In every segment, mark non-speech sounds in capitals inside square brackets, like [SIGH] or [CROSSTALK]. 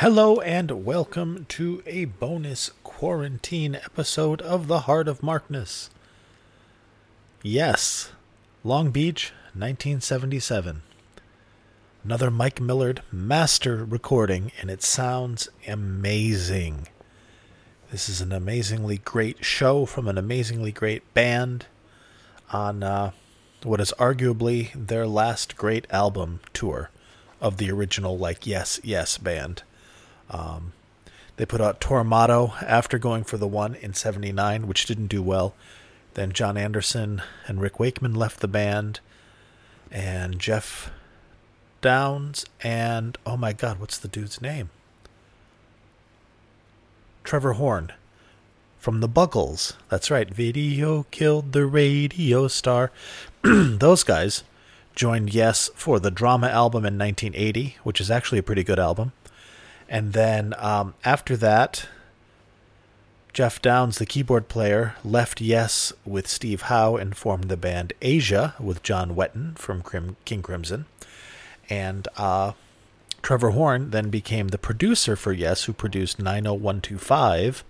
Hello and welcome to a bonus quarantine episode of The Heart of Markness. Yes, Long Beach, 1977. Another Mike Millard master recording, and it sounds amazing. This is an amazingly great show from an amazingly great band on uh, what is arguably their last great album tour of the original, like, Yes, Yes band. Um, they put out Tormato after going for the one in 79, which didn't do well. Then Jon Anderson and Rick Wakeman left the band, and Geoff Downes, and, oh my god, what's the dude's name? Trevor Horn from the Buggles. That's right, Video Killed the Radio Star. [CLEARS THROAT] Those guys joined Yes for the Drama album in 1980, which is actually a pretty good album. And then um, after that, Geoff Downes, the keyboard player, left Yes with Steve Howe and formed the band Asia with John Wetton from Crim- King Crimson. And uh, Trevor Horn then became the producer for Yes, who produced 90125,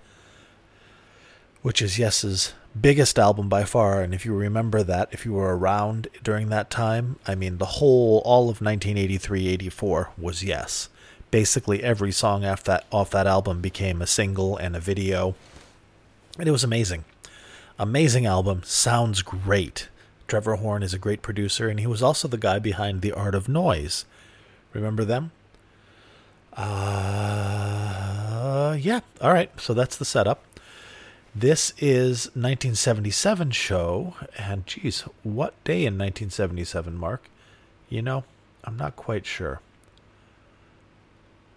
which is Yes's biggest album by far. And if you remember that, if you were around during that time, I mean, the whole, all of 1983 84 was Yes basically every song off that off that album became a single and a video. And it was amazing. Amazing album, sounds great. Trevor Horn is a great producer and he was also the guy behind The Art of Noise. Remember them? Uh yeah. All right. So that's the setup. This is 1977 show and geez, what day in 1977, Mark? You know, I'm not quite sure.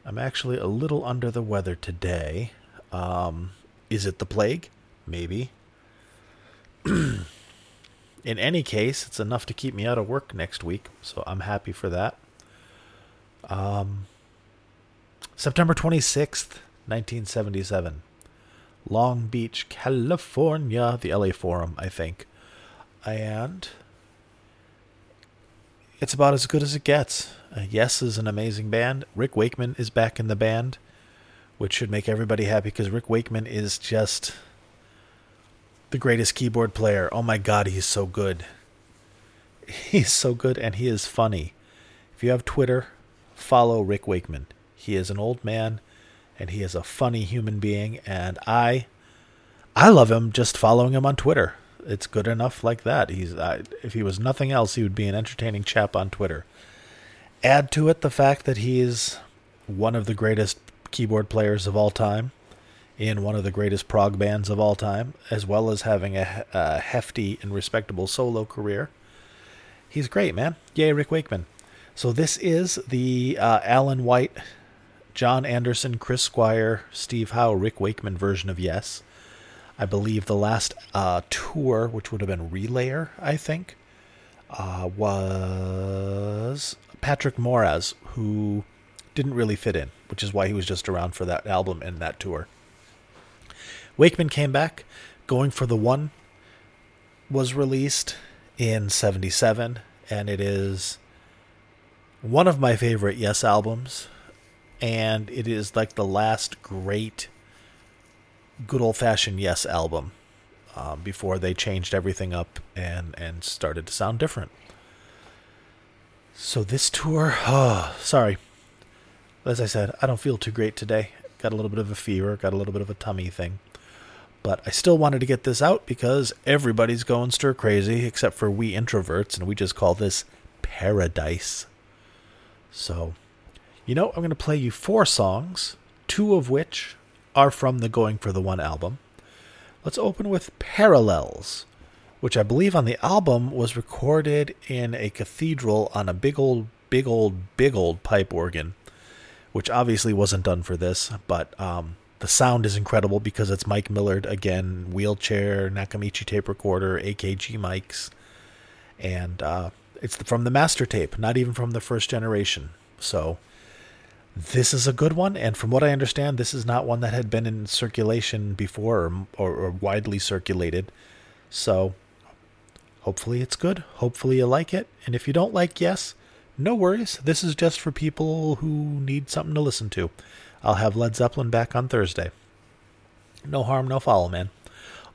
I'm actually a little under the weather today. Um, is it the plague? Maybe. [CLEARS THROAT] In any case, it's enough to keep me out of work next week, so I'm happy for that. Um, September 26th, 1977. Long Beach, California, the LA Forum, I think. And it's about as good as it gets. Uh, yes is an amazing band. Rick Wakeman is back in the band, which should make everybody happy because Rick Wakeman is just the greatest keyboard player. Oh my god, he's so good. [LAUGHS] He's so good and he is funny. If you have Twitter, follow Rick Wakeman. He is an old man and he is a funny human being and I I love him just following him on Twitter. It's good enough like that. He's uh, if he was nothing else, he would be an entertaining chap on Twitter. Add to it the fact that he's one of the greatest keyboard players of all time in one of the greatest prog bands of all time, as well as having a, a hefty and respectable solo career. He's great, man. Yay, Rick Wakeman. So this is the uh, Alan White, Jon Anderson, Chris Squire, Steve Howe, Rick Wakeman version of Yes. I believe the last uh, tour, which would have been Relayer, I think, uh, was Patrick Moraz, who didn't really fit in, which is why he was just around for that album and that tour. Wakeman came back, going for the one was released in 77, and it is one of my favorite Yes albums, and it is like the last great good old fashioned Yes album um, before they changed everything up and, and started to sound different. So this tour, oh, sorry. As I said, I don't feel too great today. Got a little bit of a fever, got a little bit of a tummy thing. But I still wanted to get this out because everybody's going stir crazy except for we introverts, and we just call this paradise. So, you know, I'm going to play you four songs, two of which are from the Going for the One album. Let's open with Parallels which I believe on the album was recorded in a cathedral on a big old, big old, big old pipe organ, which obviously wasn't done for this, but um, the sound is incredible because it's Mike Millard again, wheelchair, Nakamichi tape recorder, AKG mics, and uh, it's from the master tape, not even from the first generation. So this is a good one, and from what I understand, this is not one that had been in circulation before or, or, or widely circulated. So Hopefully it's good. Hopefully you like it. And if you don't like Yes, no worries. This is just for people who need something to listen to. I'll have Led Zeppelin back on Thursday. No harm, no foul, man.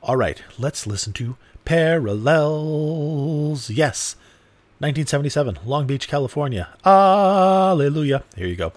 All right, let's listen to Parallels. Yes, 1977, Long Beach, California. Hallelujah. Here you go.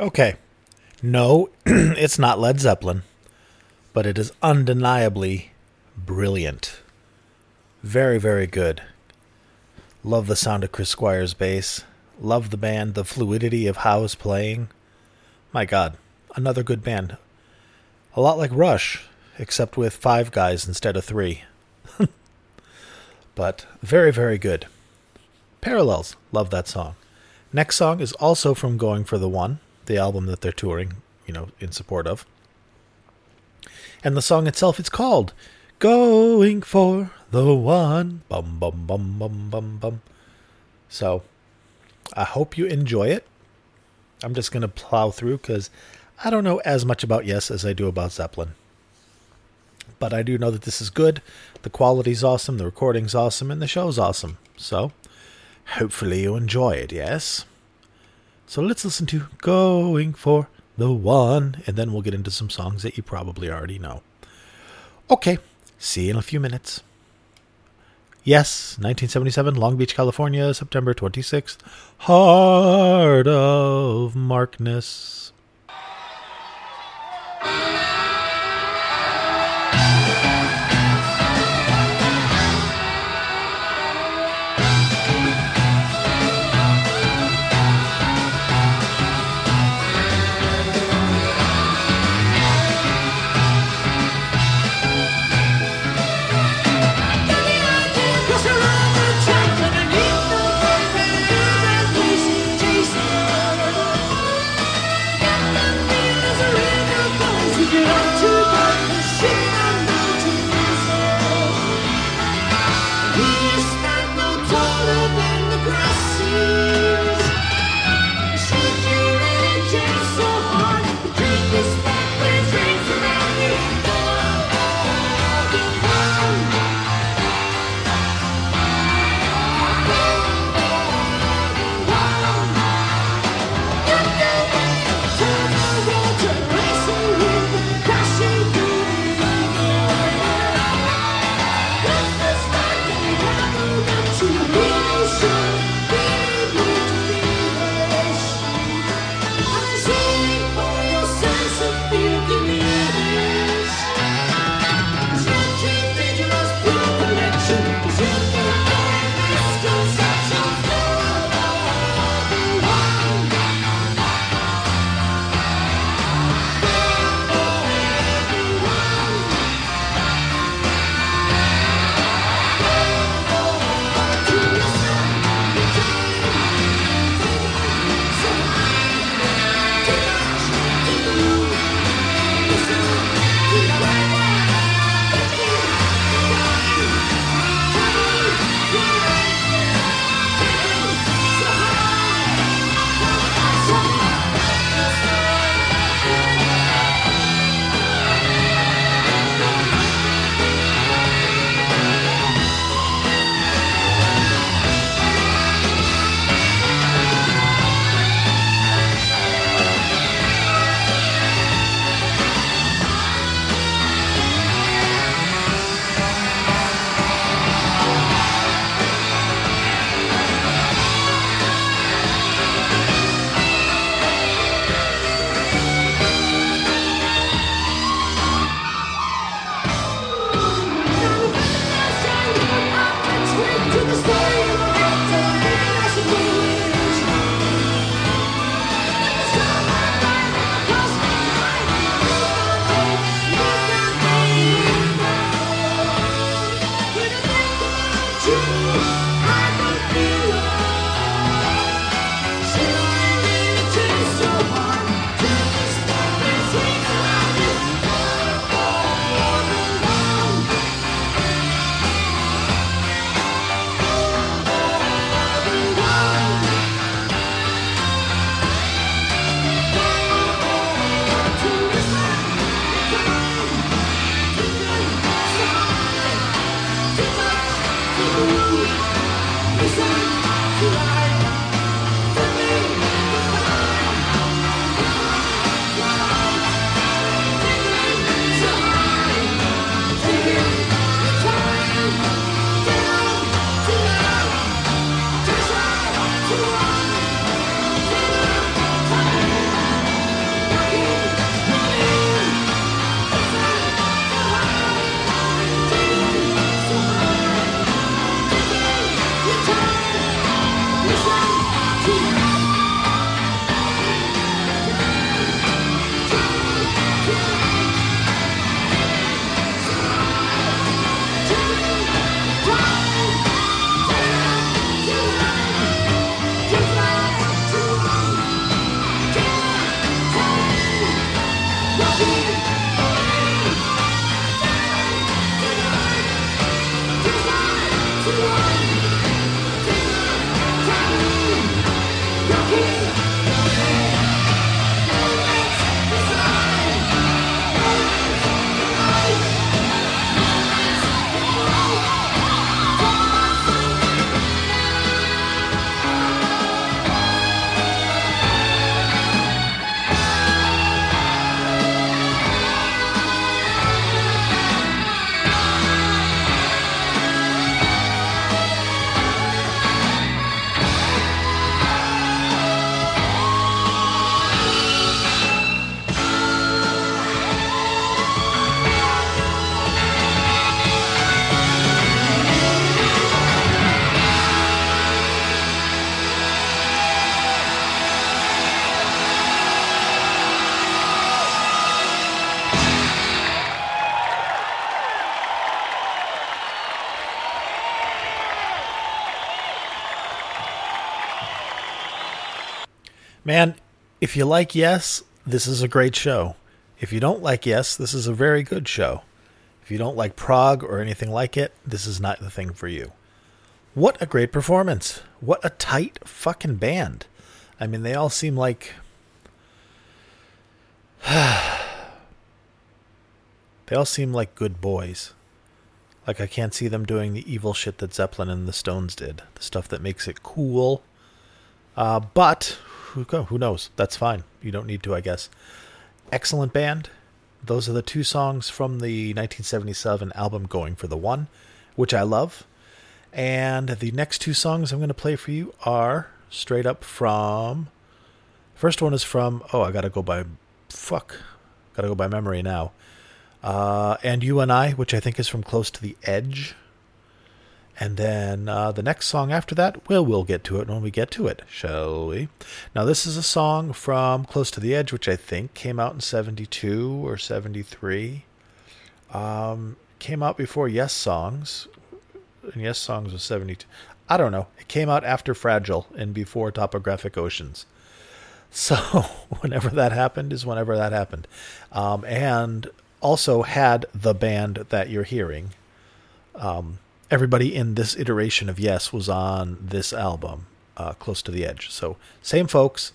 Okay. No, [CLEARS THROAT] it's not Led Zeppelin, but it is undeniably brilliant. Very, very good. Love the sound of Chris Squire's bass. Love the band, the fluidity of how it's playing. My God, another good band. A lot like Rush, except with five guys instead of three. [LAUGHS] but very, very good. Parallels, love that song. Next song is also from Going for the One, the album that they're touring, you know, in support of. And the song itself, it's called Going for the One. Bum, bum, bum, bum, bum, bum. So, I hope you enjoy it. I'm just going to plow through because I don't know as much about Yes as I do about Zeppelin. But I do know that this is good. The quality's awesome, the recording's awesome, and the show's awesome. So, hopefully you enjoy it, yes? So let's listen to Going for the One, and then we'll get into some songs that you probably already know. Okay, see you in a few minutes. Yes, 1977, Long Beach, California, September 26th. Heart of Markness. If you like Yes, this is a great show. If you don't like Yes, this is a very good show. If you don't like prog or anything like it, this is not the thing for you. What a great performance. What a tight fucking band. I mean, they all seem like. [SIGHS] they all seem like good boys. Like, I can't see them doing the evil shit that Zeppelin and the Stones did. The stuff that makes it cool. Uh, but, who, who knows? That's fine. You don't need to, I guess. Excellent band. Those are the two songs from the 1977 album Going for the One, which I love. And the next two songs I'm going to play for you are straight up from. First one is from. Oh, I got to go by. Fuck. Got to go by memory now. Uh, and You and I, which I think is from Close to the Edge. And then uh, the next song after that, well, we'll get to it when we get to it, shall we? Now, this is a song from Close to the Edge, which I think came out in 72 or 73. Um, came out before Yes Songs. And Yes Songs was 72. I don't know. It came out after Fragile and before Topographic Oceans. [LAUGHS] So, whenever that happened is whenever that happened. Um, and also had the band that you're hearing. Um, everybody in this iteration of Yes was on this album, uh, Close to the Edge. So same folks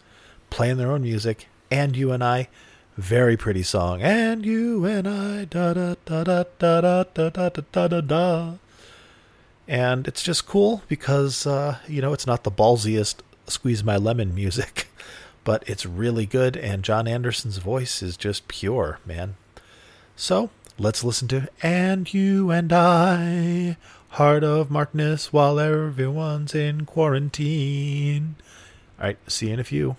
playing their own music, and you and I, very pretty song, and you and I, da da da da da da da da da da da. And it's just cool because uh, you know it's not the ballsiest squeeze my lemon music, but it's really good, and Jon Anderson's voice is just pure, man. So let's listen to And You and I, Heart of Markness while everyone's in quarantine. All right, see you in a few.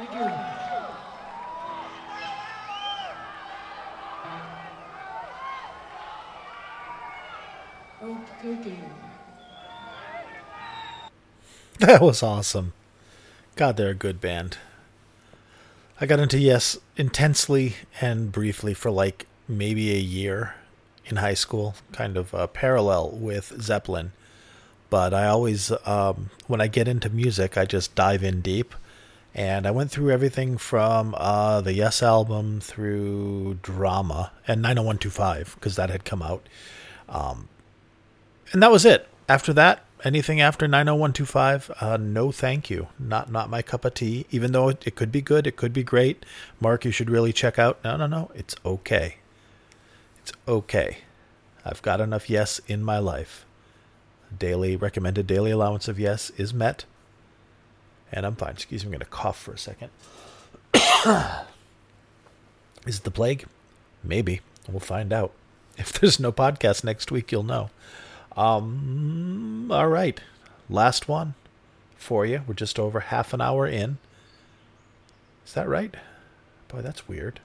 [LAUGHS] That was awesome. God, they're a good band. I got into Yes intensely and briefly for like maybe a year in high school, kind of uh, parallel with Zeppelin. But I always, um, when I get into music, I just dive in deep. And I went through everything from uh, the Yes album through Drama and 90125 because that had come out. Um, and that was it. After that, anything after 90125 uh, no thank you. Not not my cup of tea. Even though it, it, could be good it could be great. Mark you should really check out. No no no. It's okay. It's okay. I've got enough yes in my life. Daily recommended daily allowance of yes is met and i'm fine excuse me i'm going to cough for a second [COUGHS] is it the plague maybe we'll find out [LAUGHS] If there's no podcast next week, you'll know. Um, all right. Last one for you. We're just over half an hour in. Is that right? Boy, that's weird.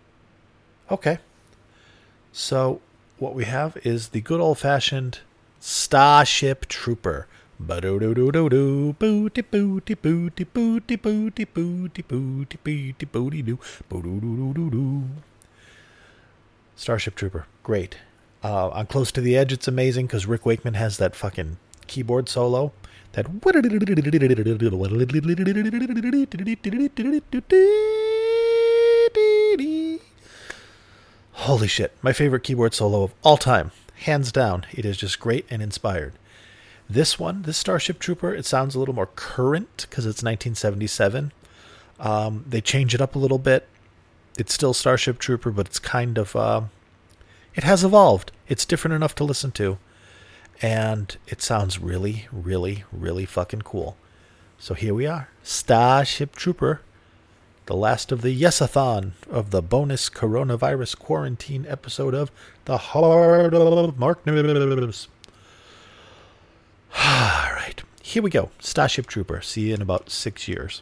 Okay. So, what we have is the good old fashioned Starship Trooper. Starship Trooper, great. Uh, on Close to the Edge, it's amazing because Rick Wakeman has that fucking keyboard solo. That. Holy shit. My favorite keyboard solo of all time. Hands down. It is just great and inspired. This one, this Starship Trooper, it sounds a little more current because it's 1977. Um, they change it up a little bit. It's still Starship Trooper, but it's kind of. Uh, it has evolved. It's different enough to listen to. And it sounds really, really, really fucking cool. So here we are Starship Trooper, the last of the Yesathon of the bonus coronavirus quarantine episode of The of Markness. [SIGHS] All right, here we go. Starship Trooper. See you in about six years.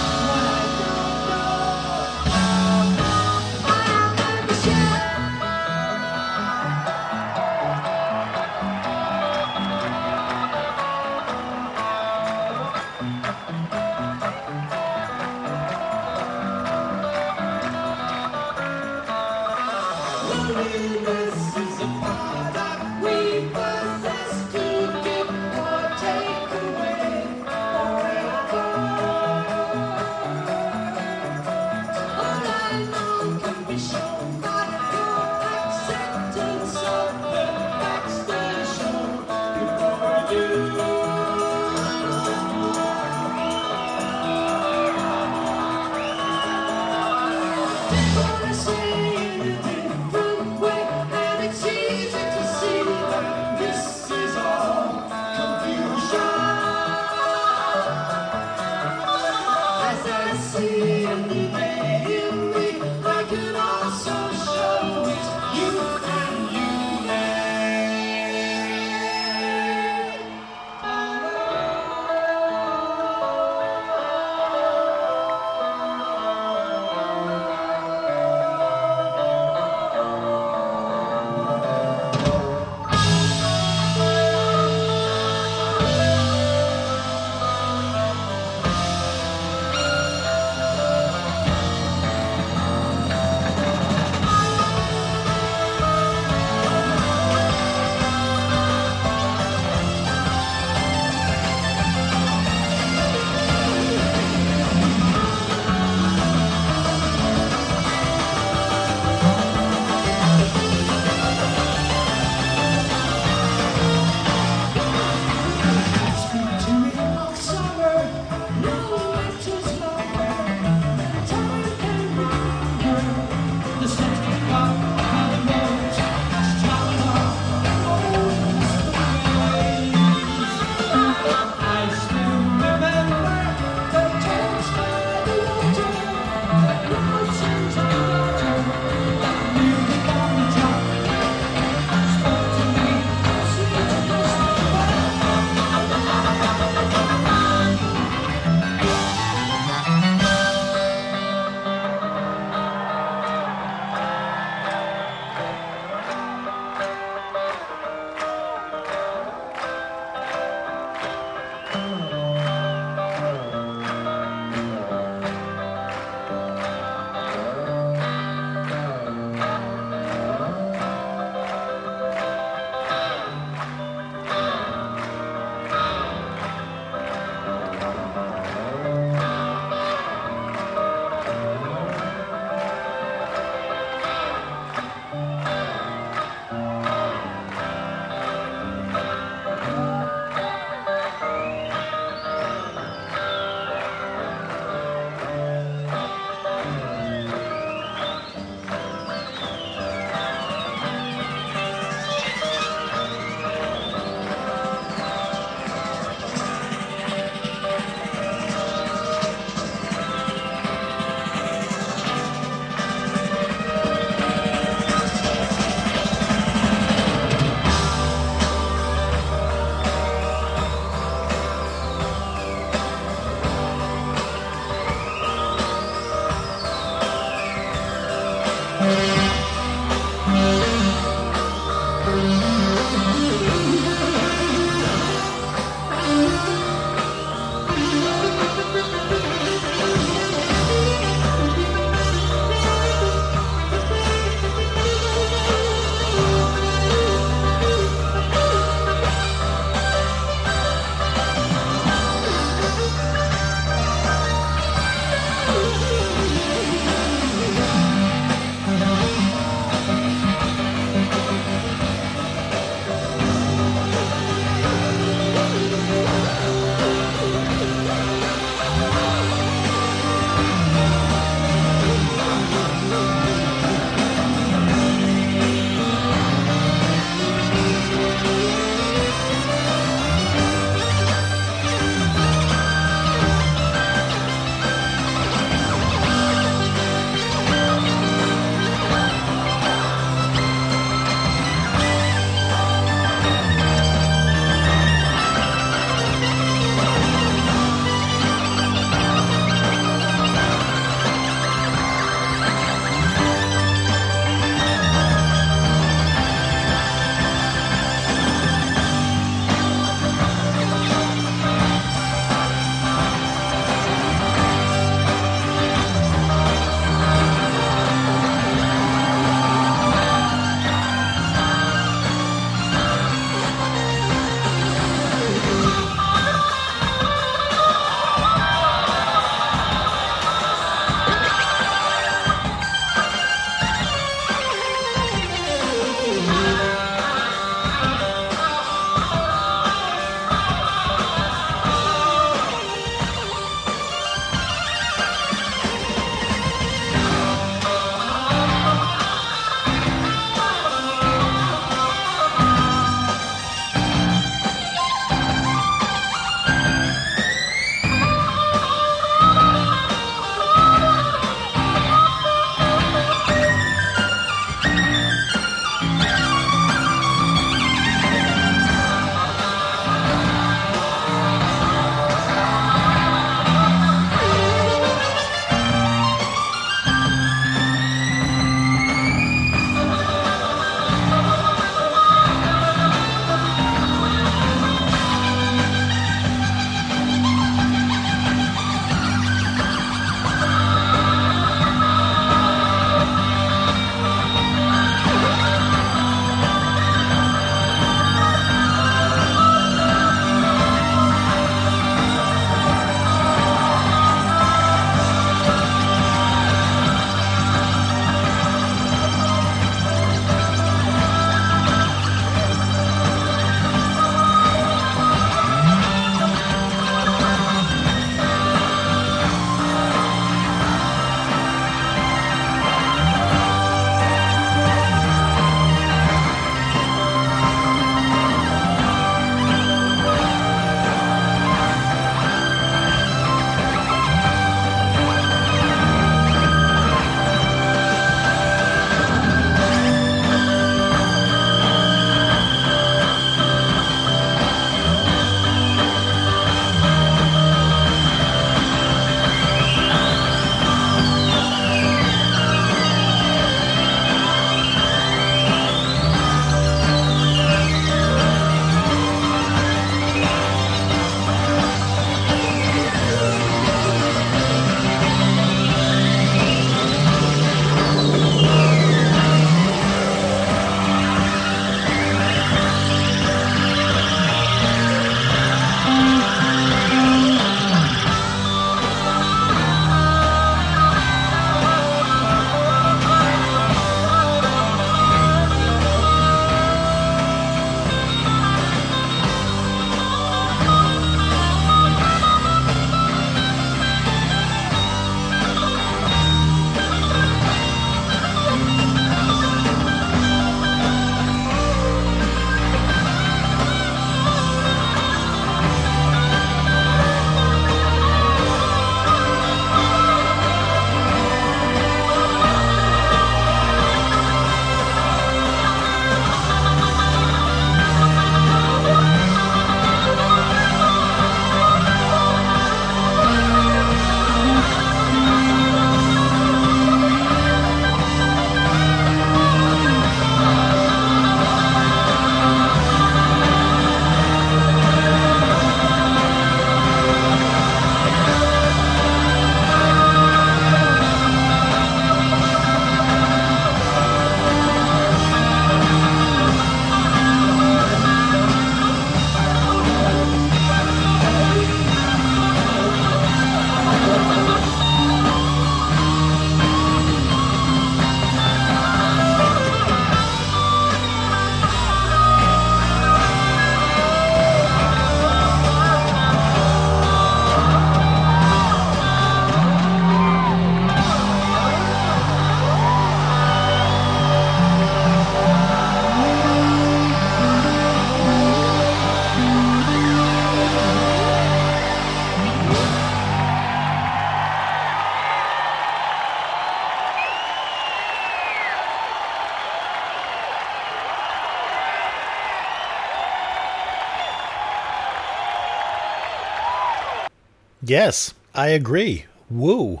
Yes, I agree. Woo.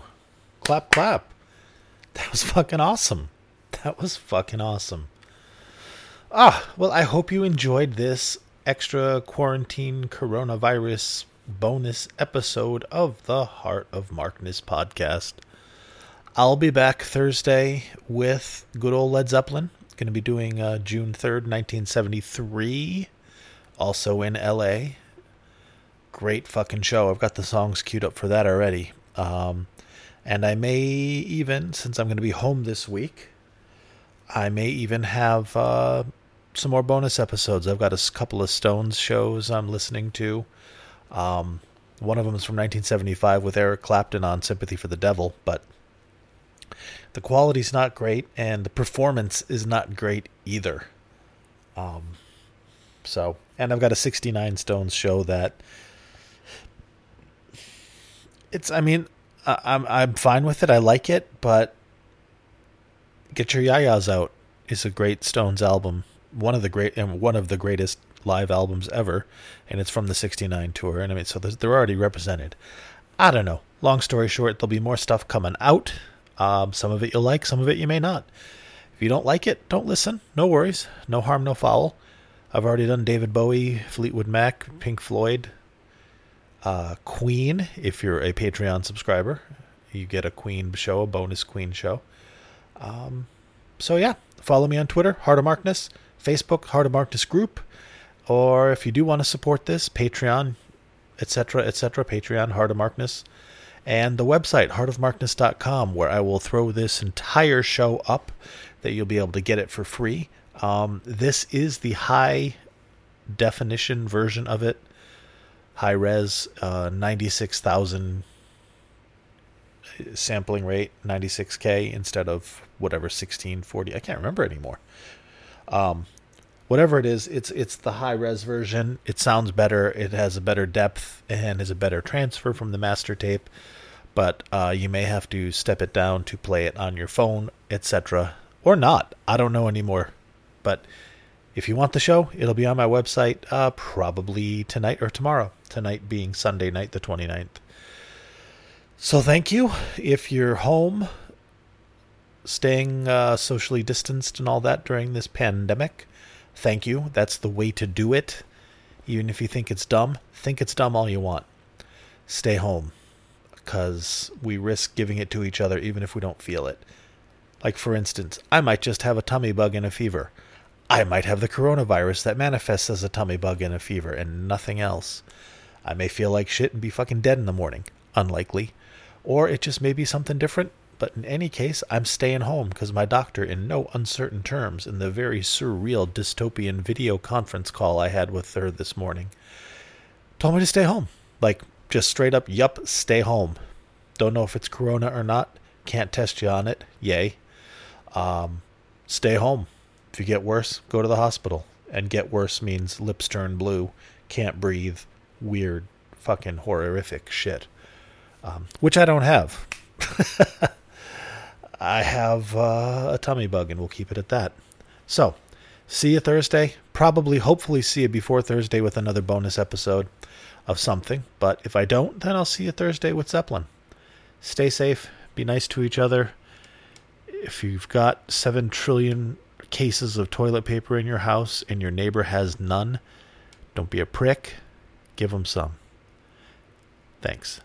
Clap, clap. That was fucking awesome. That was fucking awesome. Ah, well, I hope you enjoyed this extra quarantine coronavirus bonus episode of the Heart of Markness podcast. I'll be back Thursday with good old Led Zeppelin. Going to be doing uh, June 3rd, 1973, also in LA. Great fucking show. I've got the songs queued up for that already. Um, and I may even, since I'm going to be home this week, I may even have uh, some more bonus episodes. I've got a couple of Stones shows I'm listening to. Um, one of them is from 1975 with Eric Clapton on Sympathy for the Devil, but the quality's not great and the performance is not great either. Um, so, and I've got a 69 Stones show that it's. I mean, I'm I'm fine with it. I like it, but Get Your Ya-Ya's Out is a great Stones album one of the great and one of the greatest live albums ever, and it's from the '69 tour. And I mean, so they're already represented. I don't know. Long story short, there'll be more stuff coming out. Um, some of it you'll like, some of it you may not. If you don't like it, don't listen. No worries. No harm, no foul. I've already done David Bowie, Fleetwood Mac, Pink Floyd, uh, Queen. If you're a Patreon subscriber, you get a Queen show, a bonus Queen show. Um, so yeah, follow me on Twitter, Heart of Markness. Facebook, Heart of Markness Group, or if you do want to support this, Patreon, etc., etc., Patreon, Heart of Markness, and the website, heartofmarkness.com, where I will throw this entire show up that you'll be able to get it for free. Um, this is the high definition version of it, high res, uh, 96,000 sampling rate, 96K instead of whatever 1640. I can't remember anymore. Um, whatever it is, it's it's the high res version. It sounds better. It has a better depth and is a better transfer from the master tape. But uh, you may have to step it down to play it on your phone, etc., or not. I don't know anymore. But if you want the show, it'll be on my website uh, probably tonight or tomorrow. Tonight being Sunday night, the 29th. So thank you. If you're home, staying uh, socially distanced and all that during this pandemic, thank you. That's the way to do it. Even if you think it's dumb, think it's dumb all you want. Stay home because we risk giving it to each other even if we don't feel it. Like, for instance, I might just have a tummy bug and a fever. I might have the coronavirus that manifests as a tummy bug and a fever and nothing else. I may feel like shit and be fucking dead in the morning. Unlikely. Or it just may be something different but in any case, I'm staying home because my doctor, in no uncertain terms, in the very surreal dystopian video conference call I had with her this morning, told me to stay home. Like, just straight up, yup, stay home. Don't know if it's corona or not. Can't test you on it. Yay. Um, stay home. If you get worse, go to the hospital. And get worse means lips turn blue, can't breathe, weird, fucking horrific shit. Um, which I don't have. [LAUGHS] I have uh, a tummy bug, and we'll keep it at that. So, see you Thursday. Probably, hopefully, see you before Thursday with another bonus episode of something. But if I don't, then I'll see you Thursday with Zeppelin. Stay safe. Be nice to each other. If you've got seven trillion cases of toilet paper in your house and your neighbor has none, don't be a prick. Give them some. Thanks.